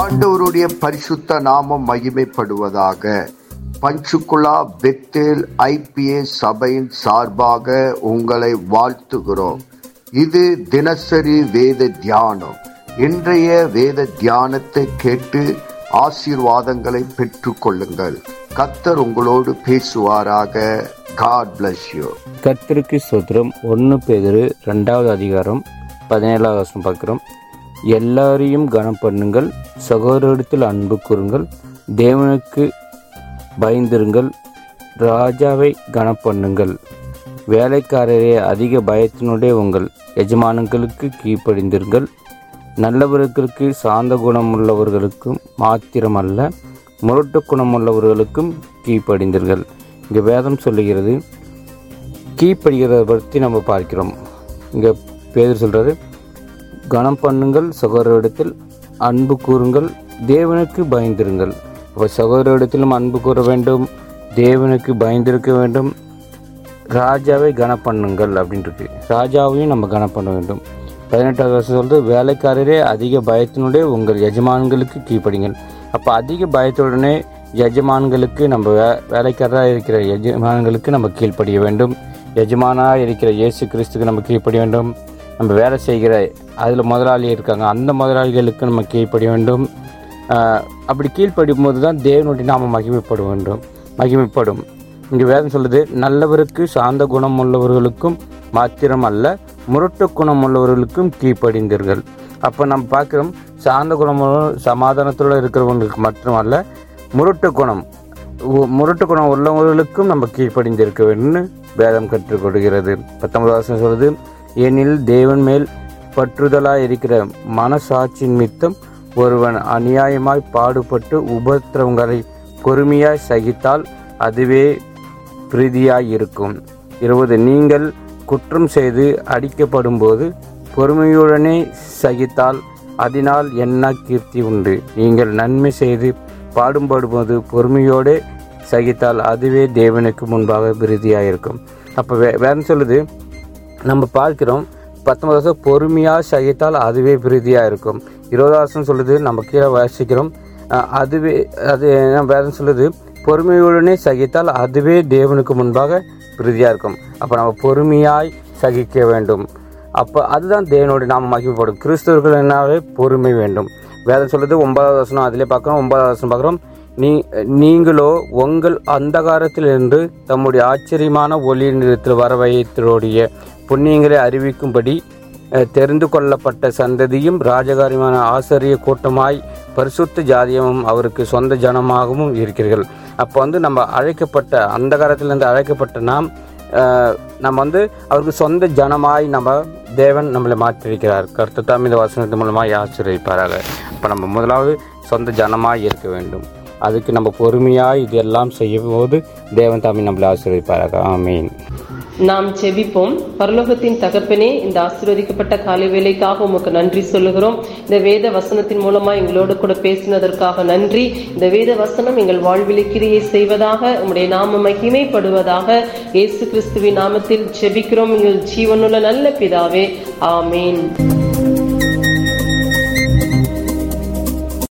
ஆண்டவருடைய பரிசுத்த நாமம் மகிமைப்படுவதாக. பஞ்சுகுலா பெத்தேல் ஐபிஏ சபையின் சார்பாக உங்களை வாழ்த்துகிறோம். இது தினசரி வேத தியானம். இன்றைய வேத தியானத்தை கேட்டு ஆசீர்வாதங்களை பெற்று கொள்ளுங்கள். கத்தர் உங்களோடு பேசுவாராக. காட் பிளஸ் யூ கர்த்தருக்கு ஸ்தோத்திரம். ஒன்று பேதரு ரெண்டாவது அதிகாரம் பதினேழாவது வருஷம் பார்க்குறோம். எல்லாரையும் கனம் பண்ணுங்கள் சகோதரத்தில் அன்பு கூறுங்கள் தேவனுக்கு பயந்திருங்கள் ராஜாவை கனம் பண்ணுங்கள். வேலைக்காரரே அதிக பயத்தினுடைய உங்கள் எஜமானங்களுக்கு கீழ்ப்படிந்திருங்கள். நல்லவர்களுக்கு சாந்த குணமுள்ளவர்களுக்கும் மாத்திரமல்ல முரட்டு குணமுள்ளவர்களுக்கும் கீழ்ப்படிந்தீர்கள் இங்கே வேதம் சொல்லுகிறது கீழ்ப்படுகிறத பற்றி நம்ம பார்க்கிறோம். இங்கே பேர் சொல்கிறது கனம் பண்ணுங்கள் சகோதரிடத்தில் அன்பு கூறுங்கள் தேவனுக்கு பயந்திருங்கள். அப்போ சகோதரிடத்திலும் அன்பு கூற வேண்டும் தேவனுக்கு பயந்திருக்க வேண்டும். ராஜாவை கனம் பண்ணுங்கள் அப்படின்ட்டு இருக்கு ராஜாவையும் நம்ம கனம் பண்ண வேண்டும். பதினெட்டாவது வருஷம் சொல்கிறது வேலைக்காரரே அதிக பயத்தினுடைய உங்கள் எஜமான்களுக்கு கீழ்ப்படிங்கள். அப்போ அதிக பயத்துடனே எஜமான்களுக்கு நம்ம வே வேலைக்காரராக இருக்கிற எஜமான்களுக்கு நம்ம கீழ்ப்படிய வேண்டும். எஜமானாக இருக்கிற இயேசு கிறிஸ்துக்கு நம்ம கீழ்ப்படிய வேண்டும். நம்ம வேலை செய்கிற அதில் முதலாளி இருக்காங்க. அந்த முதலாளிகளுக்கு நம்ம கீழ்ப்படிய வேண்டும். அப்படி கீழ்ப்படியும் போது தான் தேவனுடைய நாம மகிமைப்பட வேண்டும். மகிமைப்படும். இங்கே வேதம் சொல்லுது நல்லவருக்கு சாந்த குணம் உள்ளவர்களுக்கும் மாத்திரம் அல்ல முரட்டு குணம் உள்ளவர்களுக்கும் கீழ்ப்படிந்தீர்கள். அப்போ நம்ம பார்க்குறோம் சாந்த குணம் சமாதானத்தோடு இருக்கிறவங்களுக்கு மட்டுமல்ல முரட்டு குணம் உ- முரட்டு குணம் உள்ளவர்களுக்கும் நம்ம கீழ்ப்படிந்திருக்க வேண்டும்னு வேதம் கற்றுக் கொடுக்கிறது பத்தொன்பது வருஷம் சொல்லுது எனில் தேவன் மேல் பற்றுதலாயிருக்கிற இருக்கிற நிமித்தம் மித்தம் ஒருவன் அநியாயமாய் பாடுபட்டு உபத்திரவங்களை பொறுமையாய் சகித்தால் அதுவே பிரீதியாயிருக்கும். இருபது நீங்கள் குற்றம் செய்து அடிக்கப்படும்போது பொறுமையுடனே சகித்தால் அதனால் என்ன கீர்த்தி உண்டு? நீங்கள் நன்மை செய்து பாடுபடும்போது பொறுமையோடு சகித்தால் அதுவே தேவனுக்கு முன்பாக பிரீதியாக இருக்கும் அப்போ வே வேறு சொல்லுது நம்ம பார்க்கிறோம் பத்தொன்பது வருஷம் பொறுமையாக சகித்தால் அதுவே பிரீதியாக இருக்கும். இருபது வருஷம் சொல்லுது நம்ம கீழே வாசிக்கிறோம். அதுவே அது வேதம் சொல்லுது? பொறுமையுடனே சகித்தால் அதுவே தேவனுக்கு முன்பாக பிரீதியாக இருக்கும். அப்போ நம்ம பொறுமையாய் சகிக்க வேண்டும். அப்போ அதுதான் தேவனுடைய நாம் மகிமைப்படும் கிறிஸ்தவர்கள் என்னாலே பொறுமை வேண்டும். வேதம் சொல்லுது ஒன்பதாவது வருஷம் அதிலே பார்க்குறோம் ஒன்பதாவது வருஷம் பார்க்குறோம். நீ நீங்களோ உங்கள் அந்தகாரத்தில் இருந்து தம்முடைய ஆச்சரியமான ஒளி நிறத்தில் வர வைத்தோடைய புண்ணியங்களை அறிவிக்கும்படி தெரிந்து கொள்ளப்பட்ட சந்ததியும் ராஜகாரியமான ஆசிரிய கூட்டமாய் பரிசுத்த ஜாதியமும் அவருக்கு சொந்த ஜனமாகவும் இருக்கிறீர்கள். அப்போ வந்து நம்ம அழைக்கப்பட்ட அந்த காலத்திலிருந்து அழைக்கப்பட்ட நாம் நம்ம வந்து அவருக்கு சொந்த ஜனமாய் நம்ம தேவன் நம்மளை மாற்றிருக்கிறார் கருத்து தாமித இந்த வசனத்தின் மூலமாக ஆசிரியப்பாராக இப்போ நம்ம முதலாவது சொந்த ஜனமாய் இருக்க வேண்டும். அதுக்கு நம்ம பொறுமையாக இதெல்லாம் செய்யும் போது தேவன் தாமி நம்மளை ஆசீர்வதிப்பாராக. ஆமீன். நாம் செபிப்போம் பரலோகத்தின் தகப்பனே இந்த ஆசீர்வதிக்கப்பட்ட காலை வேலைக்காக உமக்கு நன்றி சொல்லுகிறோம். இந்த வேத வசனத்தின் மூலமா எங்களோடு கூட பேசினதற்காக நன்றி. இந்த வேத வசனம் எங்கள் வாழ்வில் கிரியை செய்வதாக உங்களுடைய நாம மகிமைப்படுவதாக இயேசு கிறிஸ்துவின் நாமத்தில் செபிக்கிறோம் எங்கள் ஜீவனுள்ள நல்ல பிதாவே. ஆமேன்.